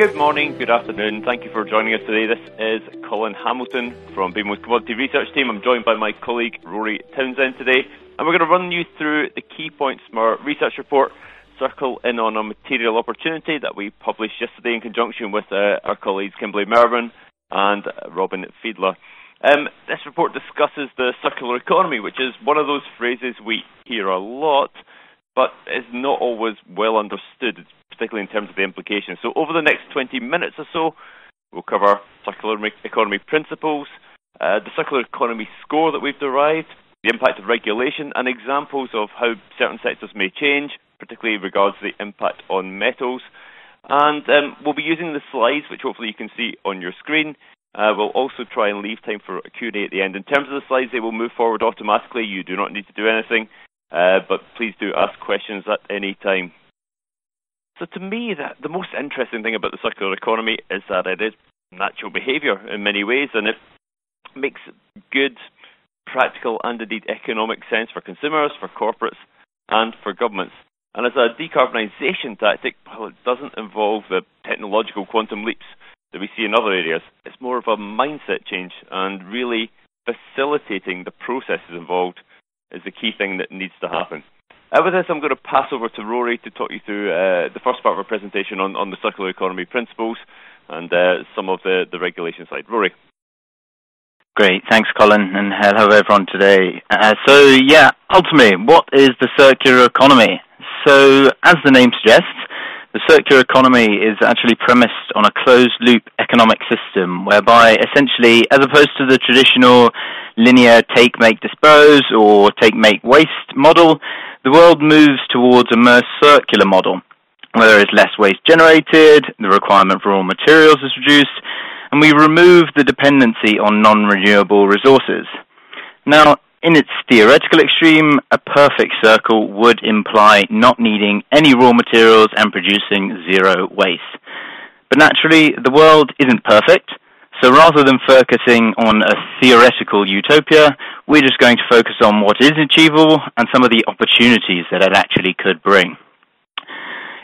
Good morning, good afternoon. Thank you for joining us today. This is Colin Hamilton from BMO's Commodity Research Team. I'm joined by my colleague Rory Townsend today, and we're going to run you through the key points from our research report, circle in on a material opportunity that we published yesterday in conjunction with uh, our colleagues Kimberly Mervyn and Robin Fiedler. Um, this report discusses the circular economy, which is one of those phrases we hear a lot, but is not always well understood particularly in terms of the implications. So over the next 20 minutes or so, we'll cover circular economy principles, uh, the circular economy score that we've derived, the impact of regulation, and examples of how certain sectors may change, particularly in regards to the impact on metals. And um, we'll be using the slides, which hopefully you can see on your screen. Uh, we'll also try and leave time for a Q&A at the end. In terms of the slides, they will move forward automatically. You do not need to do anything, uh, but please do ask questions at any time. So to me, the, the most interesting thing about the circular economy is that it is natural behaviour in many ways, and it makes good, practical, and indeed economic sense for consumers, for corporates, and for governments. And as a decarbonisation tactic, well, it doesn't involve the technological quantum leaps that we see in other areas. It's more of a mindset change, and really facilitating the processes involved is the key thing that needs to happen. Uh, with this, I'm going to pass over to Rory to talk you through uh, the first part of our presentation on, on the circular economy principles and uh, some of the, the regulation side. Rory. Great, thanks, Colin, and hello everyone today. Uh, so, yeah, ultimately, what is the circular economy? So, as the name suggests, the circular economy is actually premised on a closed loop economic system whereby essentially, as opposed to the traditional linear take, make, dispose or take, make, waste model, the world moves towards a more circular model, where there is less waste generated, the requirement for raw materials is reduced, and we remove the dependency on non-renewable resources. Now, in its theoretical extreme, a perfect circle would imply not needing any raw materials and producing zero waste. But naturally, the world isn't perfect, so rather than focusing on a theoretical utopia, we're just going to focus on what is achievable and some of the opportunities that it actually could bring.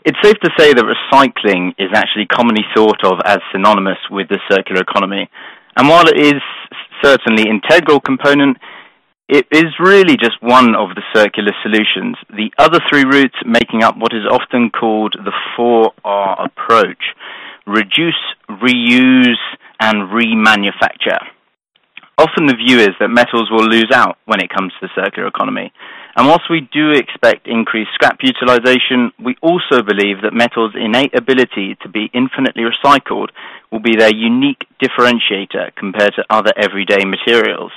It's safe to say that recycling is actually commonly thought of as synonymous with the circular economy. And while it is certainly an integral component, it is really just one of the circular solutions. The other three routes making up what is often called the 4R approach reduce, reuse, and remanufacture. Often the view is that metals will lose out when it comes to the circular economy. And whilst we do expect increased scrap utilization, we also believe that metals' innate ability to be infinitely recycled will be their unique differentiator compared to other everyday materials.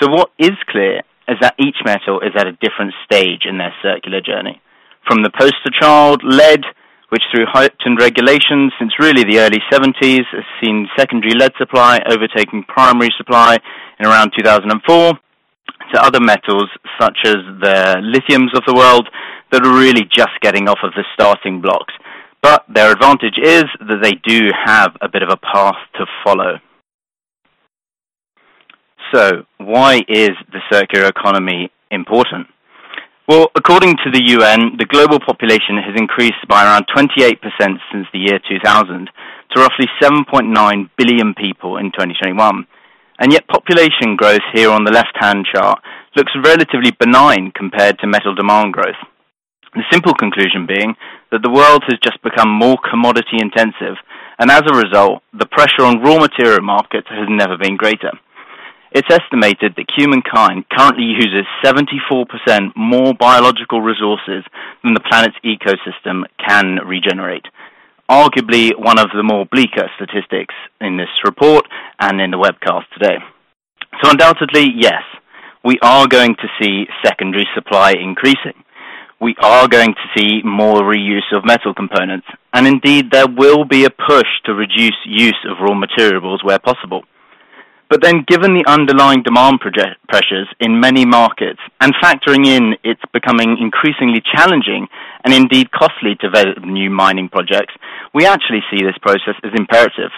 So what is clear is that each metal is at a different stage in their circular journey. From the poster child, lead, which through heightened regulations since really the early 70s has seen secondary lead supply overtaking primary supply in around 2004 to other metals such as the lithiums of the world that are really just getting off of the starting blocks. But their advantage is that they do have a bit of a path to follow. So, why is the circular economy important? Well, according to the UN, the global population has increased by around 28% since the year 2000 to roughly 7.9 billion people in 2021. And yet population growth here on the left-hand chart looks relatively benign compared to metal demand growth. The simple conclusion being that the world has just become more commodity intensive, and as a result, the pressure on raw material markets has never been greater. It's estimated that humankind currently uses 74% more biological resources than the planet's ecosystem can regenerate. Arguably one of the more bleaker statistics in this report and in the webcast today. So undoubtedly, yes, we are going to see secondary supply increasing. We are going to see more reuse of metal components. And indeed, there will be a push to reduce use of raw materials where possible. But then, given the underlying demand pressures in many markets, and factoring in it's becoming increasingly challenging and indeed costly to develop new mining projects, we actually see this process as imperative.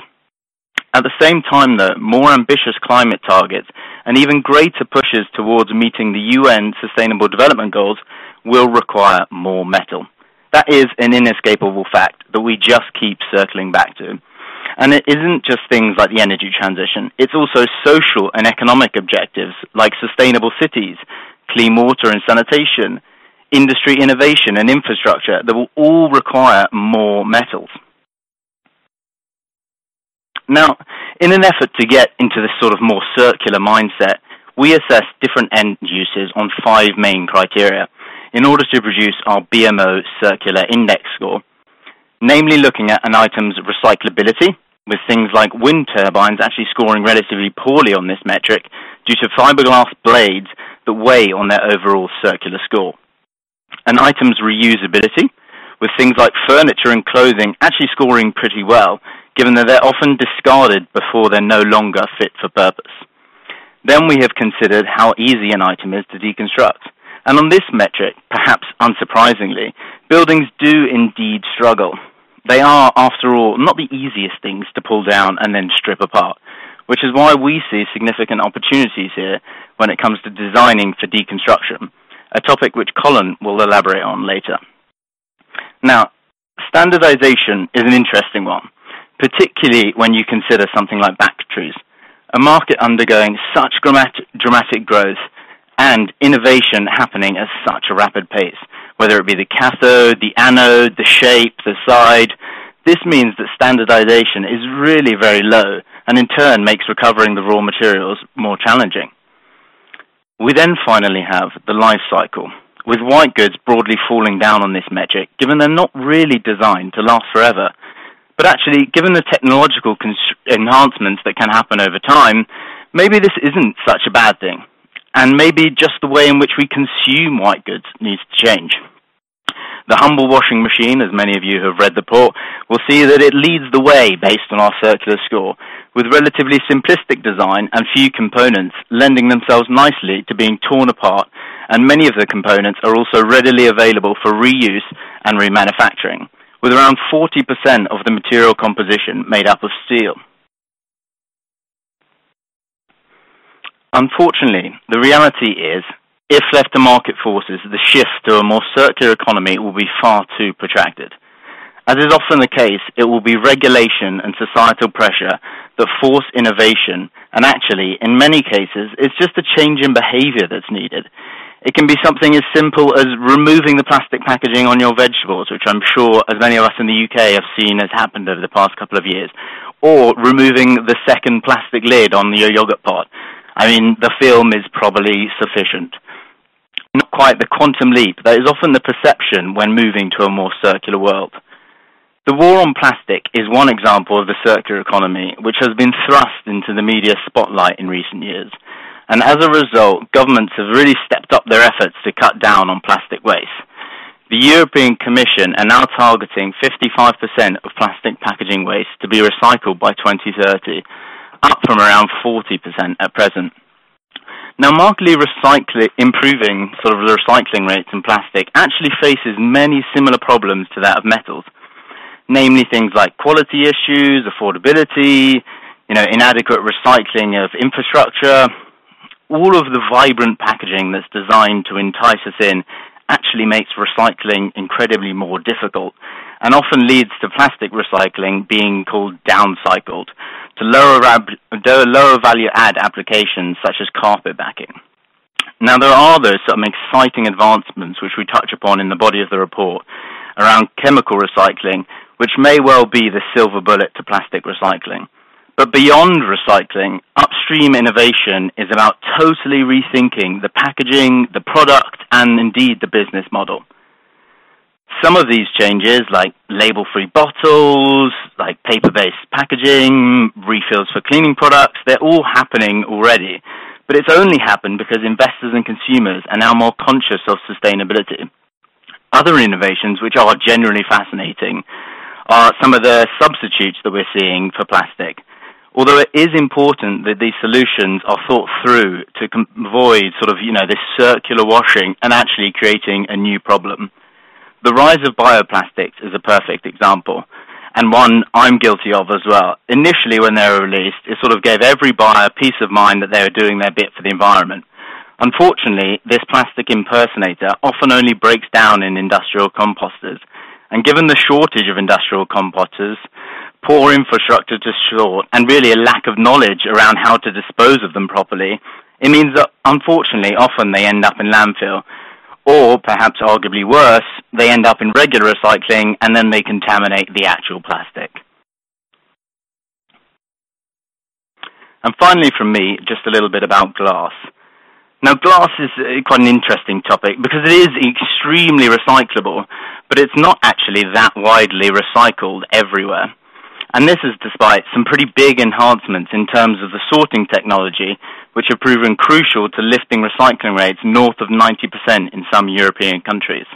At the same time, though, more ambitious climate targets and even greater pushes towards meeting the UN Sustainable Development Goals will require more metal. That is an inescapable fact that we just keep circling back to. And it isn't just things like the energy transition, it's also social and economic objectives like sustainable cities, clean water and sanitation, industry innovation and infrastructure that will all require more metals. Now, in an effort to get into this sort of more circular mindset, we assess different end uses on five main criteria in order to produce our BMO Circular Index score, namely looking at an item's recyclability, with things like wind turbines actually scoring relatively poorly on this metric due to fiberglass blades that weigh on their overall circular score. An item's reusability, with things like furniture and clothing actually scoring pretty well, given that they're often discarded before they're no longer fit for purpose. Then we have considered how easy an item is to deconstruct. And on this metric, perhaps unsurprisingly, buildings do indeed struggle. They are, after all, not the easiest things to pull down and then strip apart, which is why we see significant opportunities here when it comes to designing for deconstruction, a topic which Colin will elaborate on later. Now, standardization is an interesting one, particularly when you consider something like batteries, a market undergoing such dramatic growth and innovation happening at such a rapid pace whether it be the cathode, the anode, the shape, the side. This means that standardization is really very low and in turn makes recovering the raw materials more challenging. We then finally have the life cycle, with white goods broadly falling down on this metric, given they're not really designed to last forever. But actually, given the technological cons- enhancements that can happen over time, maybe this isn't such a bad thing and maybe just the way in which we consume white goods needs to change. The humble washing machine, as many of you have read the report, will see that it leads the way based on our circular score, with relatively simplistic design and few components lending themselves nicely to being torn apart, and many of the components are also readily available for reuse and remanufacturing, with around 40% of the material composition made up of steel. Unfortunately, the reality is, if left to market forces, the shift to a more circular economy will be far too protracted. As is often the case, it will be regulation and societal pressure that force innovation, and actually, in many cases, it's just a change in behavior that's needed. It can be something as simple as removing the plastic packaging on your vegetables, which I'm sure as many of us in the UK have seen has happened over the past couple of years, or removing the second plastic lid on your yogurt pot. I mean, the film is probably sufficient. Not quite the quantum leap that is often the perception when moving to a more circular world. The war on plastic is one example of the circular economy which has been thrust into the media spotlight in recent years. And as a result, governments have really stepped up their efforts to cut down on plastic waste. The European Commission are now targeting 55% of plastic packaging waste to be recycled by 2030, up from around 40% at present. Now, markedly recycling, improving sort of the recycling rates in plastic actually faces many similar problems to that of metals, namely things like quality issues, affordability, you know, inadequate recycling of infrastructure. All of the vibrant packaging that's designed to entice us in actually makes recycling incredibly more difficult and often leads to plastic recycling being called downcycled to lower, lower value add applications such as carpet backing. Now, there are those some exciting advancements which we touch upon in the body of the report around chemical recycling, which may well be the silver bullet to plastic recycling. But beyond recycling, upstream innovation is about totally rethinking the packaging, the product, and indeed the business model. Some of these changes, like label free bottles, like paper based packaging, refills for cleaning products, they're all happening already. But it's only happened because investors and consumers are now more conscious of sustainability. Other innovations, which are generally fascinating, are some of the substitutes that we're seeing for plastic. Although it is important that these solutions are thought through to avoid sort of, you know, this circular washing and actually creating a new problem. The rise of bioplastics is a perfect example, and one I'm guilty of as well. Initially, when they were released, it sort of gave every buyer peace of mind that they were doing their bit for the environment. Unfortunately, this plastic impersonator often only breaks down in industrial composters, And given the shortage of industrial composters, poor infrastructure to short, and really a lack of knowledge around how to dispose of them properly, it means that unfortunately often they end up in landfill. Or perhaps arguably worse, they end up in regular recycling and then they contaminate the actual plastic. And finally from me, just a little bit about glass. Now, glass is uh, quite an interesting topic because it is extremely recyclable, but it's not actually that widely recycled everywhere. And this is despite some pretty big enhancements in terms of the sorting technology, which have proven crucial to lifting recycling rates north of 90% in some European countries.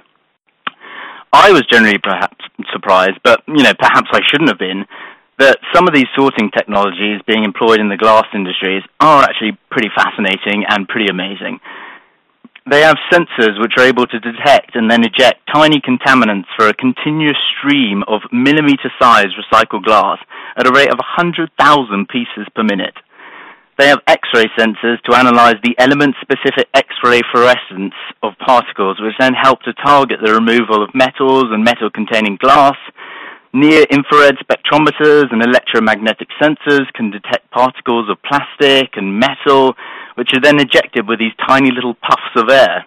I was generally perhaps surprised, but you know, perhaps I shouldn't have been, that some of these sorting technologies being employed in the glass industries are actually pretty fascinating and pretty amazing. They have sensors which are able to detect and then eject tiny contaminants for a continuous stream of millimeter sized recycled glass at a rate of 100,000 pieces per minute. They have X-ray sensors to analyze the element-specific X-ray fluorescence of particles, which then help to target the removal of metals and metal-containing glass, Near infrared spectrometers and electromagnetic sensors can detect particles of plastic and metal, which are then ejected with these tiny little puffs of air.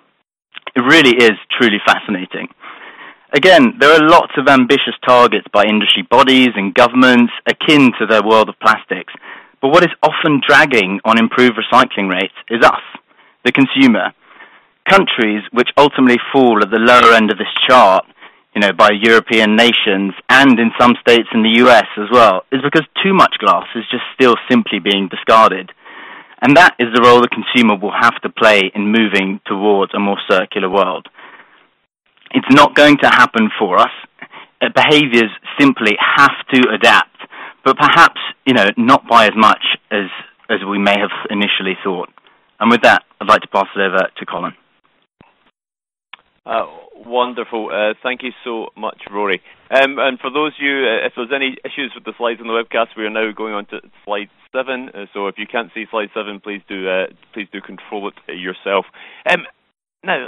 It really is truly fascinating. Again, there are lots of ambitious targets by industry bodies and governments akin to their world of plastics. But what is often dragging on improved recycling rates is us, the consumer. Countries which ultimately fall at the lower end of this chart you know, by European nations and in some states in the US as well, is because too much glass is just still simply being discarded. And that is the role the consumer will have to play in moving towards a more circular world. It's not going to happen for us. Uh, behaviors simply have to adapt, but perhaps, you know, not by as much as, as we may have initially thought. And with that, I'd like to pass it over to Colin. Uh, wonderful. Uh, thank you so much, Rory. Um, and for those of you, uh, if there's any issues with the slides on the webcast, we are now going on to slide seven. Uh, so if you can't see slide seven, please do uh, please do control it yourself. Um, now,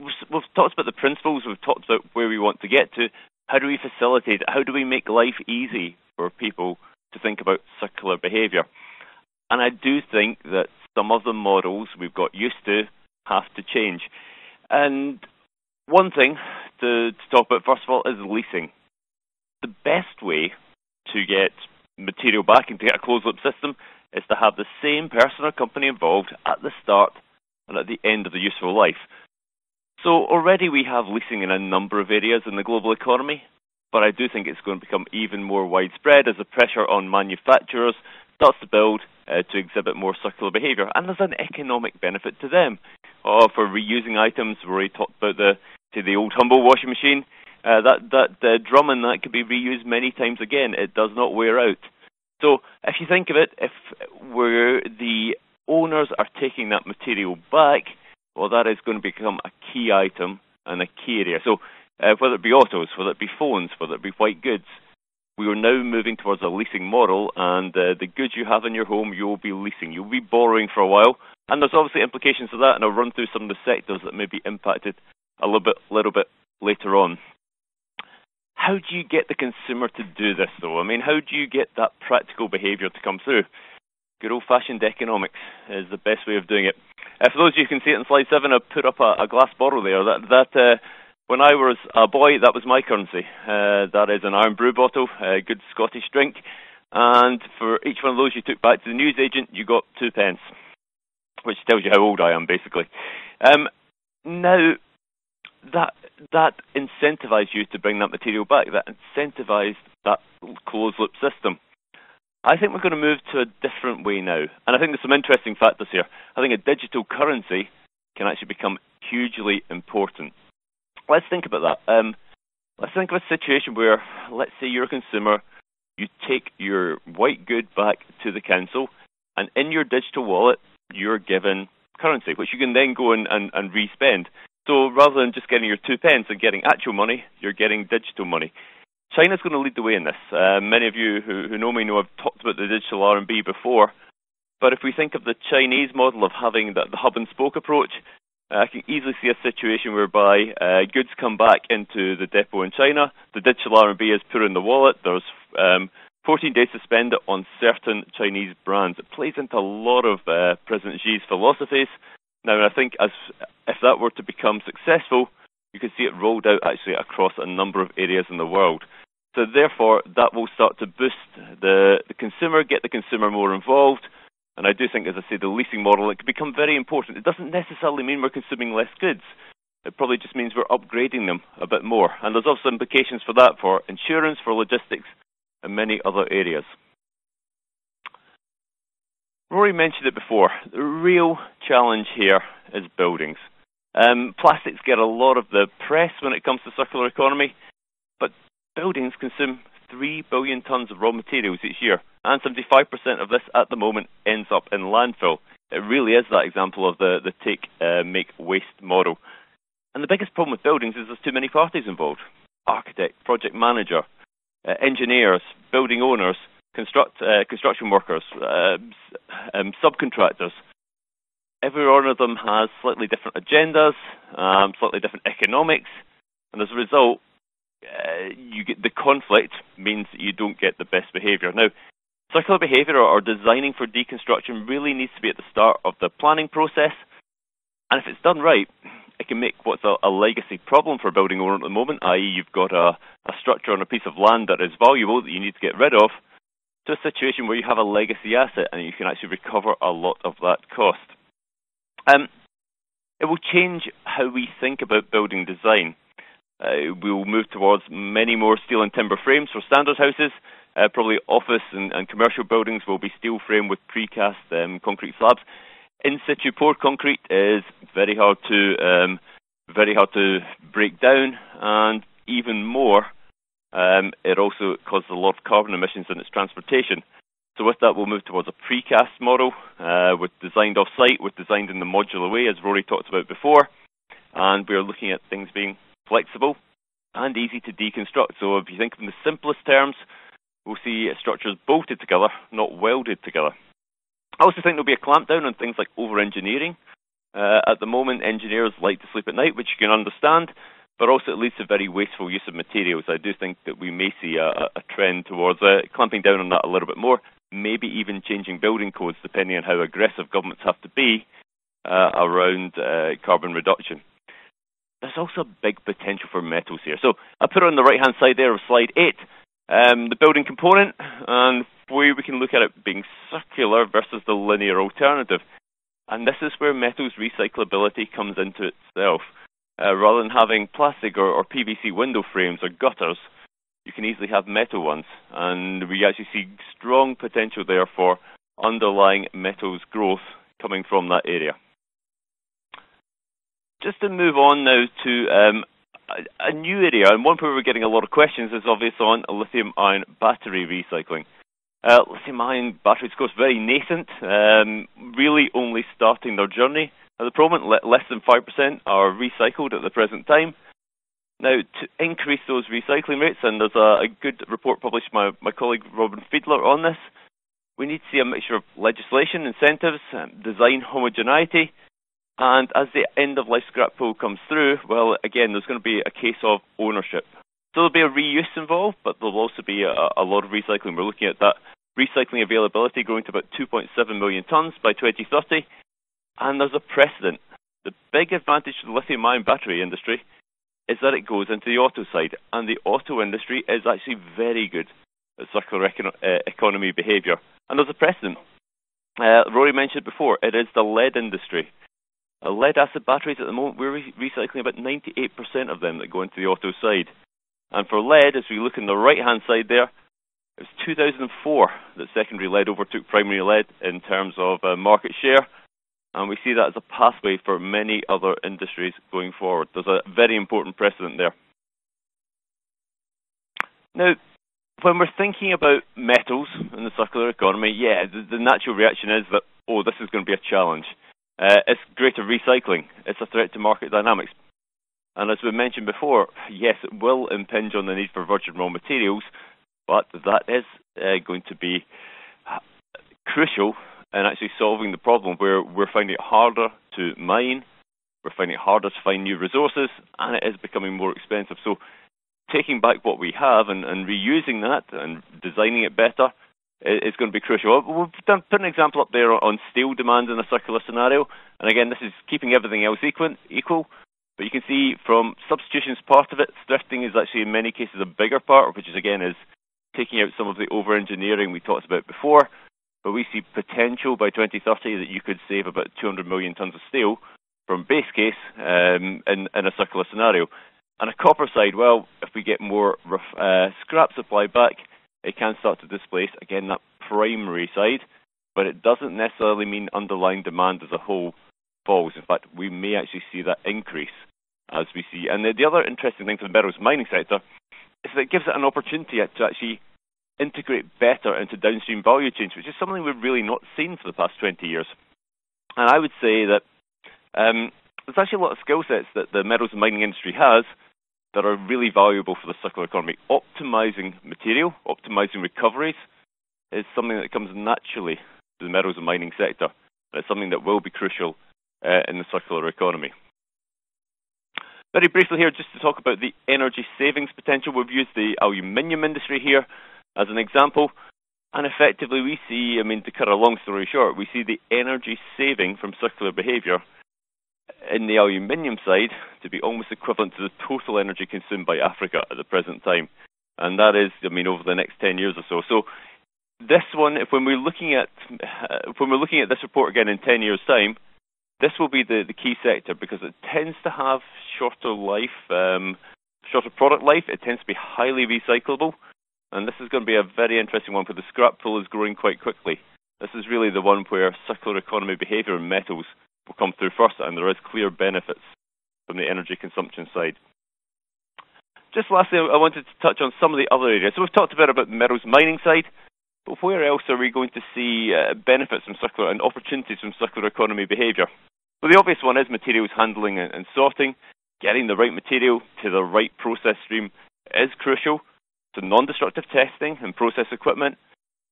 we've, we've talked about the principles. We've talked about where we want to get to. How do we facilitate it? How do we make life easy for people to think about circular behaviour? And I do think that some of the models we've got used to have to change. And one thing to, to talk about, first of all, is leasing. The best way to get material back and to get a closed loop system is to have the same person or company involved at the start and at the end of the useful life. So already we have leasing in a number of areas in the global economy, but I do think it's going to become even more widespread as the pressure on manufacturers starts to build uh, to exhibit more circular behaviour. And there's an economic benefit to them. Uh, for reusing items, we already talked about the, to the old Humble washing machine. Uh, that that uh, drum and that could be reused many times again. It does not wear out. So if you think of it, if where the owners are taking that material back, well, that is going to become a key item and a key area. So uh, whether it be autos, whether it be phones, whether it be white goods, we are now moving towards a leasing model, and uh, the goods you have in your home, you will be leasing. You'll be borrowing for a while, and there's obviously implications of that, and I'll run through some of the sectors that may be impacted a little bit, little bit later on. How do you get the consumer to do this, though? I mean, how do you get that practical behaviour to come through? Good old-fashioned economics is the best way of doing it. Uh, for those of you who can see it in slide seven, I've put up a, a glass bottle there. That that uh, when I was a boy, that was my currency. Uh, that is an Irn-Bru bottle, a good Scottish drink. And for each one of those you took back to the newsagent, you got two pence, which tells you how old I am, basically. Um, now, that that incentivized you to bring that material back. That incentivized that closed loop system. I think we're going to move to a different way now, and I think there's some interesting factors here. I think a digital currency can actually become hugely important let's think about that. Um, let's think of a situation where, let's say you're a consumer, you take your white good back to the council, and in your digital wallet, you're given currency, which you can then go and, and, and re-spend. So rather than just getting your two pence and getting actual money, you're getting digital money. China's going to lead the way in this. Uh, many of you who, who know me know I've talked about the digital RMB before. But if we think of the Chinese model of having the, the hub and spoke approach, I can easily see a situation whereby uh, goods come back into the depot in China, the digital RMB is put in the wallet, there's um, 14 days to spend on certain Chinese brands. It plays into a lot of uh, President Xi's philosophies. Now, I think as if that were to become successful, you can see it rolled out actually across a number of areas in the world. So therefore, that will start to boost the, the consumer, get the consumer more involved, and I do think, as I say, the leasing model, it can become very important. It doesn't necessarily mean we're consuming less goods. It probably just means we're upgrading them a bit more. And there's also implications for that for insurance, for logistics, and many other areas. Rory mentioned it before. The real challenge here is buildings. Um, plastics get a lot of the press when it comes to circular economy, but buildings consume 3 billion tonnes of raw materials each year, and 75% of this at the moment ends up in landfill. It really is that example of the, the take, uh, make, waste model. And the biggest problem with buildings is there's too many parties involved architect, project manager, uh, engineers, building owners, construct, uh, construction workers, uh, um, subcontractors. Every one of them has slightly different agendas, um, slightly different economics, and as a result, uh, you get the conflict means that you don't get the best behaviour. Now, circular behaviour or, or designing for deconstruction really needs to be at the start of the planning process, and if it's done right, it can make what's a, a legacy problem for a building owner at the moment, i.e., you've got a, a structure on a piece of land that is valuable that you need to get rid of, to a situation where you have a legacy asset and you can actually recover a lot of that cost. Um, it will change how we think about building design. Uh, we will move towards many more steel and timber frames for standard houses. Uh, probably office and, commercial buildings will be steel frame with precast um, concrete slabs. In situ poured concrete is very hard to um, very hard to break down, and even more, um, it also causes a lot of carbon emissions in its transportation. So with that, we'll move towards a precast model, uh, with designed off-site, with designed in the modular way, as Rory talked about before, and we're looking at things being flexible and easy to deconstruct. So if you think in the simplest terms, we'll see structures bolted together, not welded together. I also think there'll be a clampdown on things like over-engineering. Uh, at the moment, engineers like to sleep at night, which you can understand, but also it leads to very wasteful use of materials. I do think that we may see a, a trend towards uh, clamping down on that a little bit more, maybe even changing building codes depending on how aggressive governments have to be uh, around uh, carbon reduction there's also big potential for metals here. So I put it on the right hand side there of slide 8, um, the building component, and where we can look at it being circular versus the linear alternative. And this is where metals recyclability comes into itself. Uh, rather than having plastic or, or PVC window frames or gutters, you can easily have metal ones. And we actually see strong potential there for underlying metals growth coming from that area just to move on now to um, a, new area, and one where we're getting a lot of questions is obviously on lithium-ion battery recycling. Uh, lithium-ion batteries, of course, very nascent, um, really only starting their journey. At the moment, less than 5% are recycled at the present time. Now, to increase those recycling rates, and there's a, a good report published by my colleague Robin Fiedler on this, we need to see a mixture of legislation, incentives, um, design homogeneity, and as the end of life scrap pool comes through, well, again, there's going to be a case of ownership. So there'll be a reuse involved, but there'll also be a, a lot of recycling. We're looking at that recycling availability growing to about 2.7 million tonnes by 2030. And there's a precedent. The big advantage to the lithium ion battery industry is that it goes into the auto side. And the auto industry is actually very good at circular uh, economy behaviour. And there's a precedent. Uh, Rory mentioned before, it is the lead industry uh, lead acid batteries at the moment, we're re- recycling about 98% of them that go into the auto side. And for lead, as we look in the right hand side there, it was 2004 that secondary lead overtook primary lead in terms of uh, market share. And we see that as a pathway for many other industries going forward. There's a very important precedent there. Now, when we're thinking about metals in the circular economy, yeah, the, the natural reaction is that, oh, this is going to be a challenge. Uh, it's greater recycling. It's a threat to market dynamics. And as we mentioned before, yes, it will impinge on the need for virgin raw materials, but that is uh, going to be crucial in actually solving the problem where we're finding it harder to mine, we're finding it harder to find new resources, and it is becoming more expensive. So taking back what we have and, and reusing that and designing it better is going to be crucial. We've done, put an example up there on steel demand in a circular scenario, and again, this is keeping everything else equal but you can see from substitutions part of it, thrifting is actually in many cases a bigger part, which is again is taking out some of the over-engineering we talked about before. But we see potential by 2030 that you could save about 200 million tons of steel from base case um, in, in a circular scenario. On a copper side, well, if we get more uh, scrap supply back, it can start to displace, again, that primary side, but it doesn't necessarily mean underlying demand as a whole falls. In fact, we may actually see that increase as we see. And the, the other interesting thing for the metals mining sector is that it gives it an opportunity to actually integrate better into downstream value chains, which is something we've really not seen for the past 20 years. And I would say that um, there's actually a lot of skill sets that the metals and mining industry has that are really valuable for the circular economy. Optimizing material, optimizing recoveries is something that comes naturally to the metals and mining sector. And it's something that will be crucial uh, in the circular economy. Very briefly here, just to talk about the energy savings potential, we've used the aluminium industry here as an example. And effectively, we see, I mean, to cut a long story short, we see the energy saving from circular behavior in the aluminium side to be almost equivalent to the total energy consumed by Africa at the present time. And that is, I mean, over the next 10 years or so. So this one, if when we're looking at uh, when we're looking at this report again in 10 years' time, this will be the, the key sector because it tends to have shorter life, um, shorter product life. It tends to be highly recyclable, and this is going to be a very interesting one For the scrap pool is growing quite quickly. This is really the one where circular economy behavior in metals will come through first, and there is clear benefits from the energy consumption side. Just lastly, I wanted to touch on some of the other areas. So we've talked a bit about the metals mining side, but where else are we going to see uh, benefits from circular and opportunities from circular economy behavior? Well, the obvious one is materials handling and, and sorting. Getting the right material to the right process stream is crucial. So non-destructive testing and process equipment,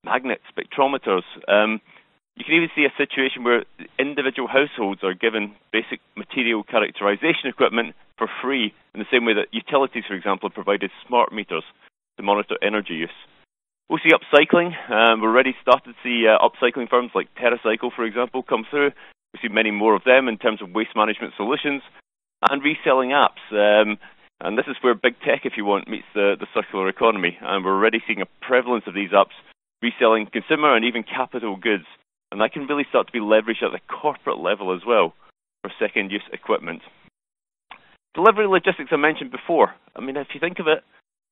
magnets, spectrometers. Um, you can even see a situation where individual households are given basic material characterization equipment for free, in the same way that utilities, for example, have provided smart meters to monitor energy use. We'll see upcycling. Um, we've already started to see uh, upcycling firms like TerraCycle, for example, come through we see many more of them in terms of waste management solutions and reselling apps. Um, and this is where big tech, if you want, meets the, the circular economy. And we're already seeing a prevalence of these apps reselling consumer and even capital goods. And that can really start to be leveraged at the corporate level as well for second use equipment. Delivery logistics I mentioned before. I mean, if you think of it,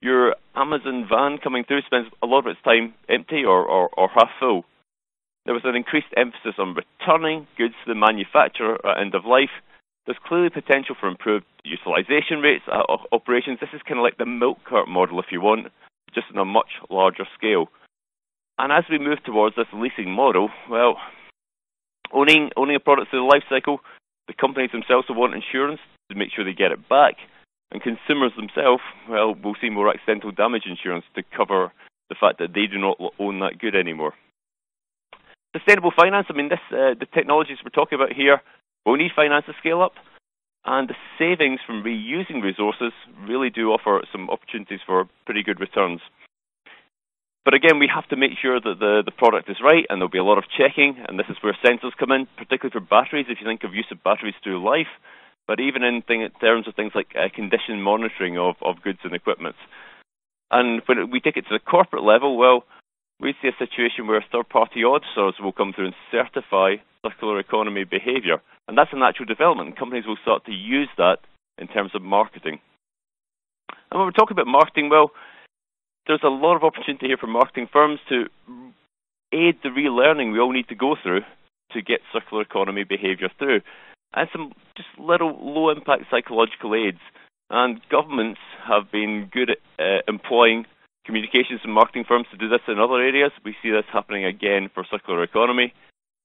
your Amazon van coming through spends a lot of its time empty or, or, or half full there was an increased emphasis on returning goods to the manufacturer at end of life. There's clearly potential for improved utilization rates at operations. This is kind of like the milk cart model, if you want, just on a much larger scale. And as we move towards this leasing model, well, owning owning a product through the life cycle, the companies themselves will want insurance to make sure they get it back, and consumers themselves, well, will see more accidental damage insurance to cover the fact that they do not own that good anymore. Sustainable finance, I mean, this uh, the technologies we're talking about here will need finance to scale up, and the savings from reusing resources really do offer some opportunities for pretty good returns. But again, we have to make sure that the, the product is right, and there'll be a lot of checking, and this is where sensors come in, particularly for batteries, if you think of use of batteries through life, but even in thing, terms of things like uh, condition monitoring of, of goods and equipment. And when we take it to the corporate level, well, we see a situation where third-party auditors will come through and certify circular economy behaviour. And that's a natural development, companies will start to use that in terms of marketing. And when we're talking about marketing, well, there's a lot of opportunity here for marketing firms to aid the relearning we all need to go through to get circular economy behaviour through. And some just little low impact psychological aids. And governments have been good at uh, employing communications and marketing firms to do this in other areas. We see this happening again for circular economy.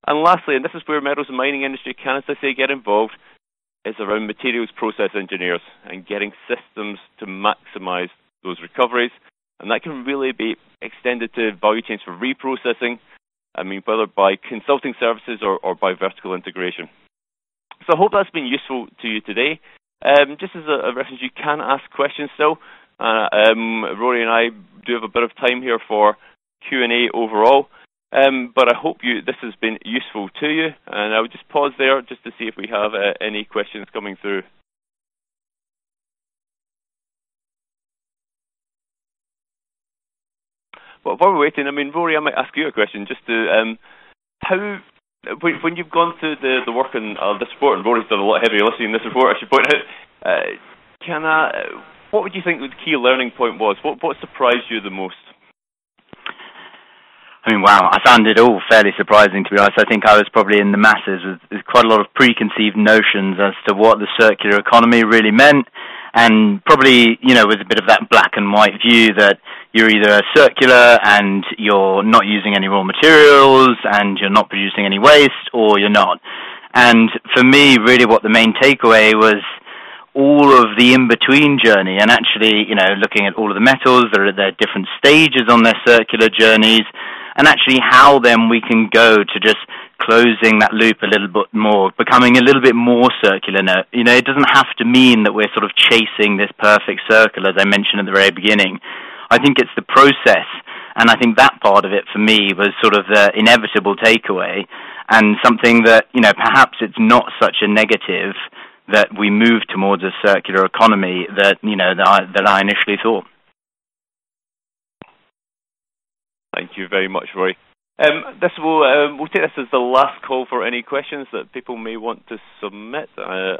And lastly, and this is where metals and mining industry can, as I say, get involved, is around materials process engineers and getting systems to maximize those recoveries. And that can really be extended to value chains for reprocessing, I mean, whether by consulting services or, or by vertical integration. so I hope that's been useful to you today. Um, just as a, a, reference, you can ask questions still. Uh, um, Rory and I do have a bit of time here for Q&A overall. Um, but I hope you this has been useful to you, and I would just pause there just to see if we have uh, any questions coming through. Well, while we're waiting, I mean, Rory, I might ask you a question just to um, how when you've gone through the the work on uh, this report, and Rory's done a lot heavier listening in this report, I should point out. Uh, can I, what would you think the key learning point was? What what surprised you the most? I mean, wow, I found it all fairly surprising, to be honest. I think I was probably in the masses with, with quite a lot of preconceived notions as to what the circular economy really meant, and probably, you know, with a bit of that black and white view that you're either circular and you're not using any raw materials and you're not producing any waste, or you're not. And for me, really what the main takeaway was all of the in-between journey and actually, you know, looking at all of the metals, there are at their different stages on their circular journeys, and actually how then we can go to just closing that loop a little bit more, becoming a little bit more circular. Now, You know, it doesn't have to mean that we're sort of chasing this perfect circle, as I mentioned at the very beginning. I think it's the process, and I think that part of it for me was sort of the inevitable takeaway, and something that you know perhaps it's not such a negative that we move towards a circular economy that you know that I, that I initially thought. Thank you very much, Roy. Um, this will um, we'll take this as the last call for any questions that people may want to submit. Uh,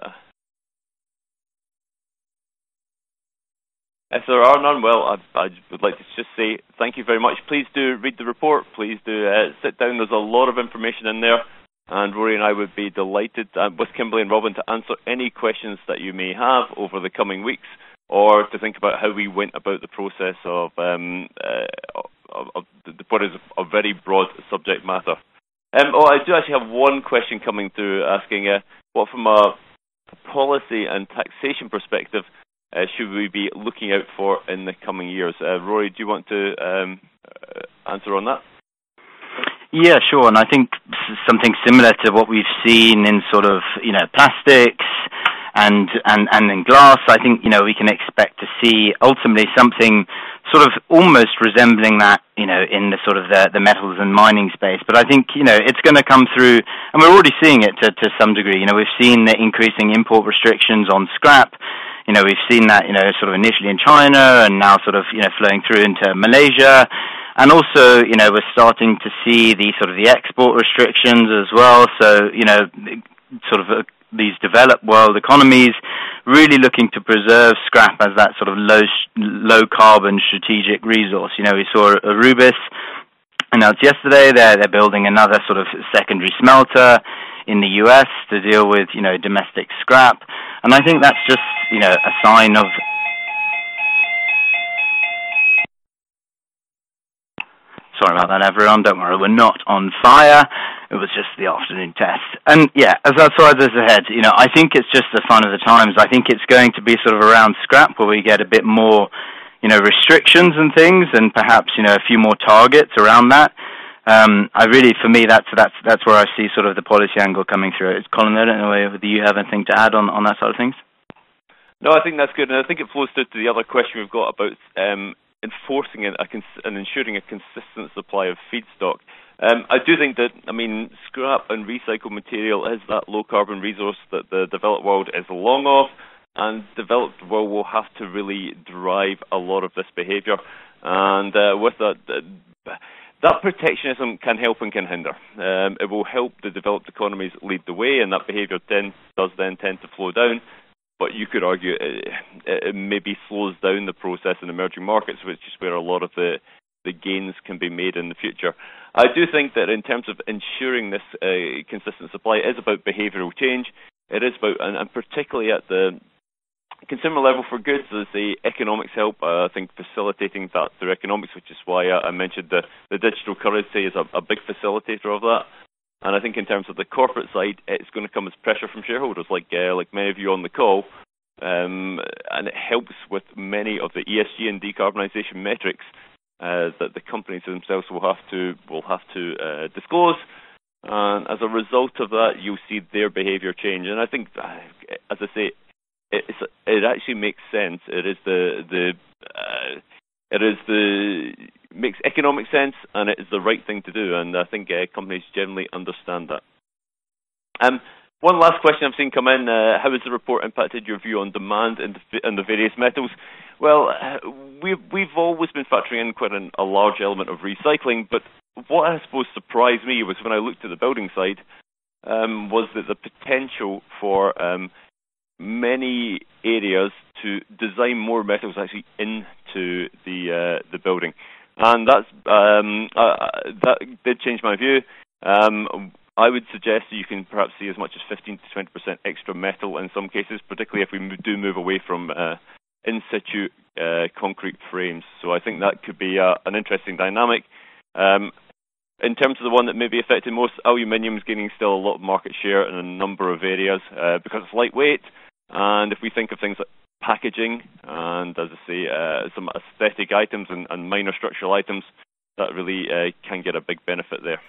if there are none, well, I, I, would like to just say thank you very much. Please do read the report. Please do uh, sit down. There's a lot of information in there, and Rory and I would be delighted uh, with Kimberly and Robin to answer any questions that you may have over the coming weeks, or to think about how we went about the process of um, uh, of, of what is a very broad subject matter. Um, oh, I do actually have one question coming through asking uh, what, from a policy and taxation perspective, should we be looking out for in the coming years? Uh, Rory, do you want to um, uh, answer on that? Yeah, sure. And I think something similar to what we've seen in sort of, you know, plastics and, and, and in glass, I think, you know, we can expect to see ultimately something sort of almost resembling that, you know, in the sort of the, the metals and mining space. But I think, you know, it's going to come through, and we're already seeing it to, to some degree. You know, we've seen the increasing import restrictions on scrap. You know, we've seen that, you know, sort of initially in China and now sort of, you know, flowing through into Malaysia. And also, you know, we're starting to see the sort of the export restrictions as well. So, you know, sort of uh, these developed world economies really looking to preserve scrap as that sort of low low carbon strategic resource. You know, we saw Aurubis announced yesterday they're they're building another sort of secondary smelter in the US to deal with you know domestic scrap, and I think that's just you know a sign of Sorry about that, everyone. Don't worry, we're not on fire. It was just the afternoon test. And yeah, as that's far as ahead, you know, I think it's just a sign of the times. I think it's going to be sort of around scrap where we get a bit more, you know, restrictions and things, and perhaps you know a few more targets around that. Um, I really, for me, that's that's that's where I see sort of the policy angle coming through. Colin, I don't know whether you have anything to add on that side of things. No, I think that's good, and I think it flows through to the other question we've got about um, enforcing and ensuring a consistent supply of feedstock. Um, I do think that, I mean, scrap and recycled material is that low carbon resource that the developed world is long of, and developed world will have to really drive a lot of this behaviour. And uh, with that, uh, that protectionism can help and can hinder. Um, it will help the developed economies lead the way, and that behaviour then does then tend to flow down but you could argue it, it maybe slows down the process in emerging markets, which is where a lot of the the gains can be made in the future. I do think that in terms of ensuring this uh, consistent supply is about behavioural change. It is about, and, and particularly at the consumer level for goods, there's the economics help. Uh, I think facilitating that through economics, which is why I, I mentioned the, the digital currency is a, a big facilitator of that. And I think in terms of the corporate side, it's going to come as pressure from shareholders, like uh, like many of you on the call, um, and it helps with many of the ESG and decarbonisation metrics uh, that the companies themselves will have to will have to uh, disclose. and as a result of that, you'll see their behaviour change. And I think, uh, as I say, it actually makes sense. It is the the uh, it is the makes economic sense, and it is the right thing to do. And I think uh, companies generally understand that. Um, one last question I've seen come in: uh, How has the report impacted your view on demand in the, the various metals? Well, uh, we've we've always been factoring in quite an, a large element of recycling, but what I suppose surprised me was when I looked at the building side, um, was that the potential for um, many areas to design more metals actually into the uh, the building, and that's um, uh, that did change my view. Um, I would suggest that you can perhaps see as much as 15 to 20 percent extra metal in some cases, particularly if we do move away from uh, in situ uh, concrete frames. So I think that could be uh, an interesting dynamic. Um, in terms of the one that may be affected most, aluminium is gaining still a lot of market share in a number of areas uh, because it's lightweight. And if we think of things like packaging and, as I say, uh, some aesthetic items and, and, minor structural items, that really uh, can get a big benefit there.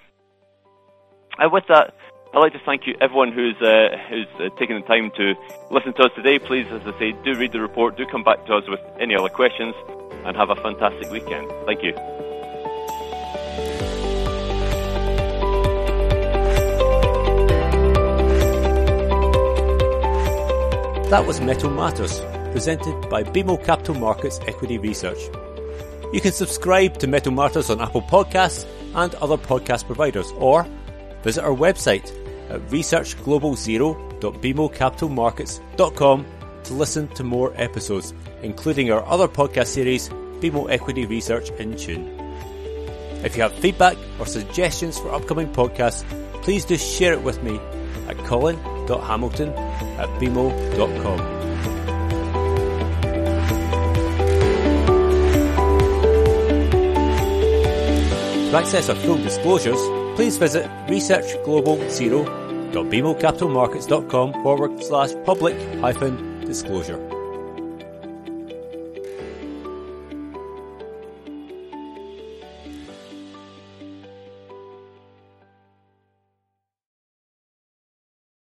And uh, with that, I'd like to thank you, everyone who's uh, who's uh, taken the time to listen to us today. Please, as I say, do read the report, do come back to us with any other questions, and have a fantastic weekend. Thank you. That was Metal Matters, presented by BMO Capital Markets Equity Research. You can subscribe to Metal Matters on Apple Podcasts and other podcast providers, or visit our website at researchglobalzero.bmocapitalmarkets.com to listen to more episodes, including our other podcast series, BMO Equity Research in Tune. If you have feedback or suggestions for upcoming podcasts, please do share it with me at colin.hamilton at bmo.com. To access our full disclosures, please visit researchglobalzero.bmocapitalmarkets.com forward slash public hyphen disclosure.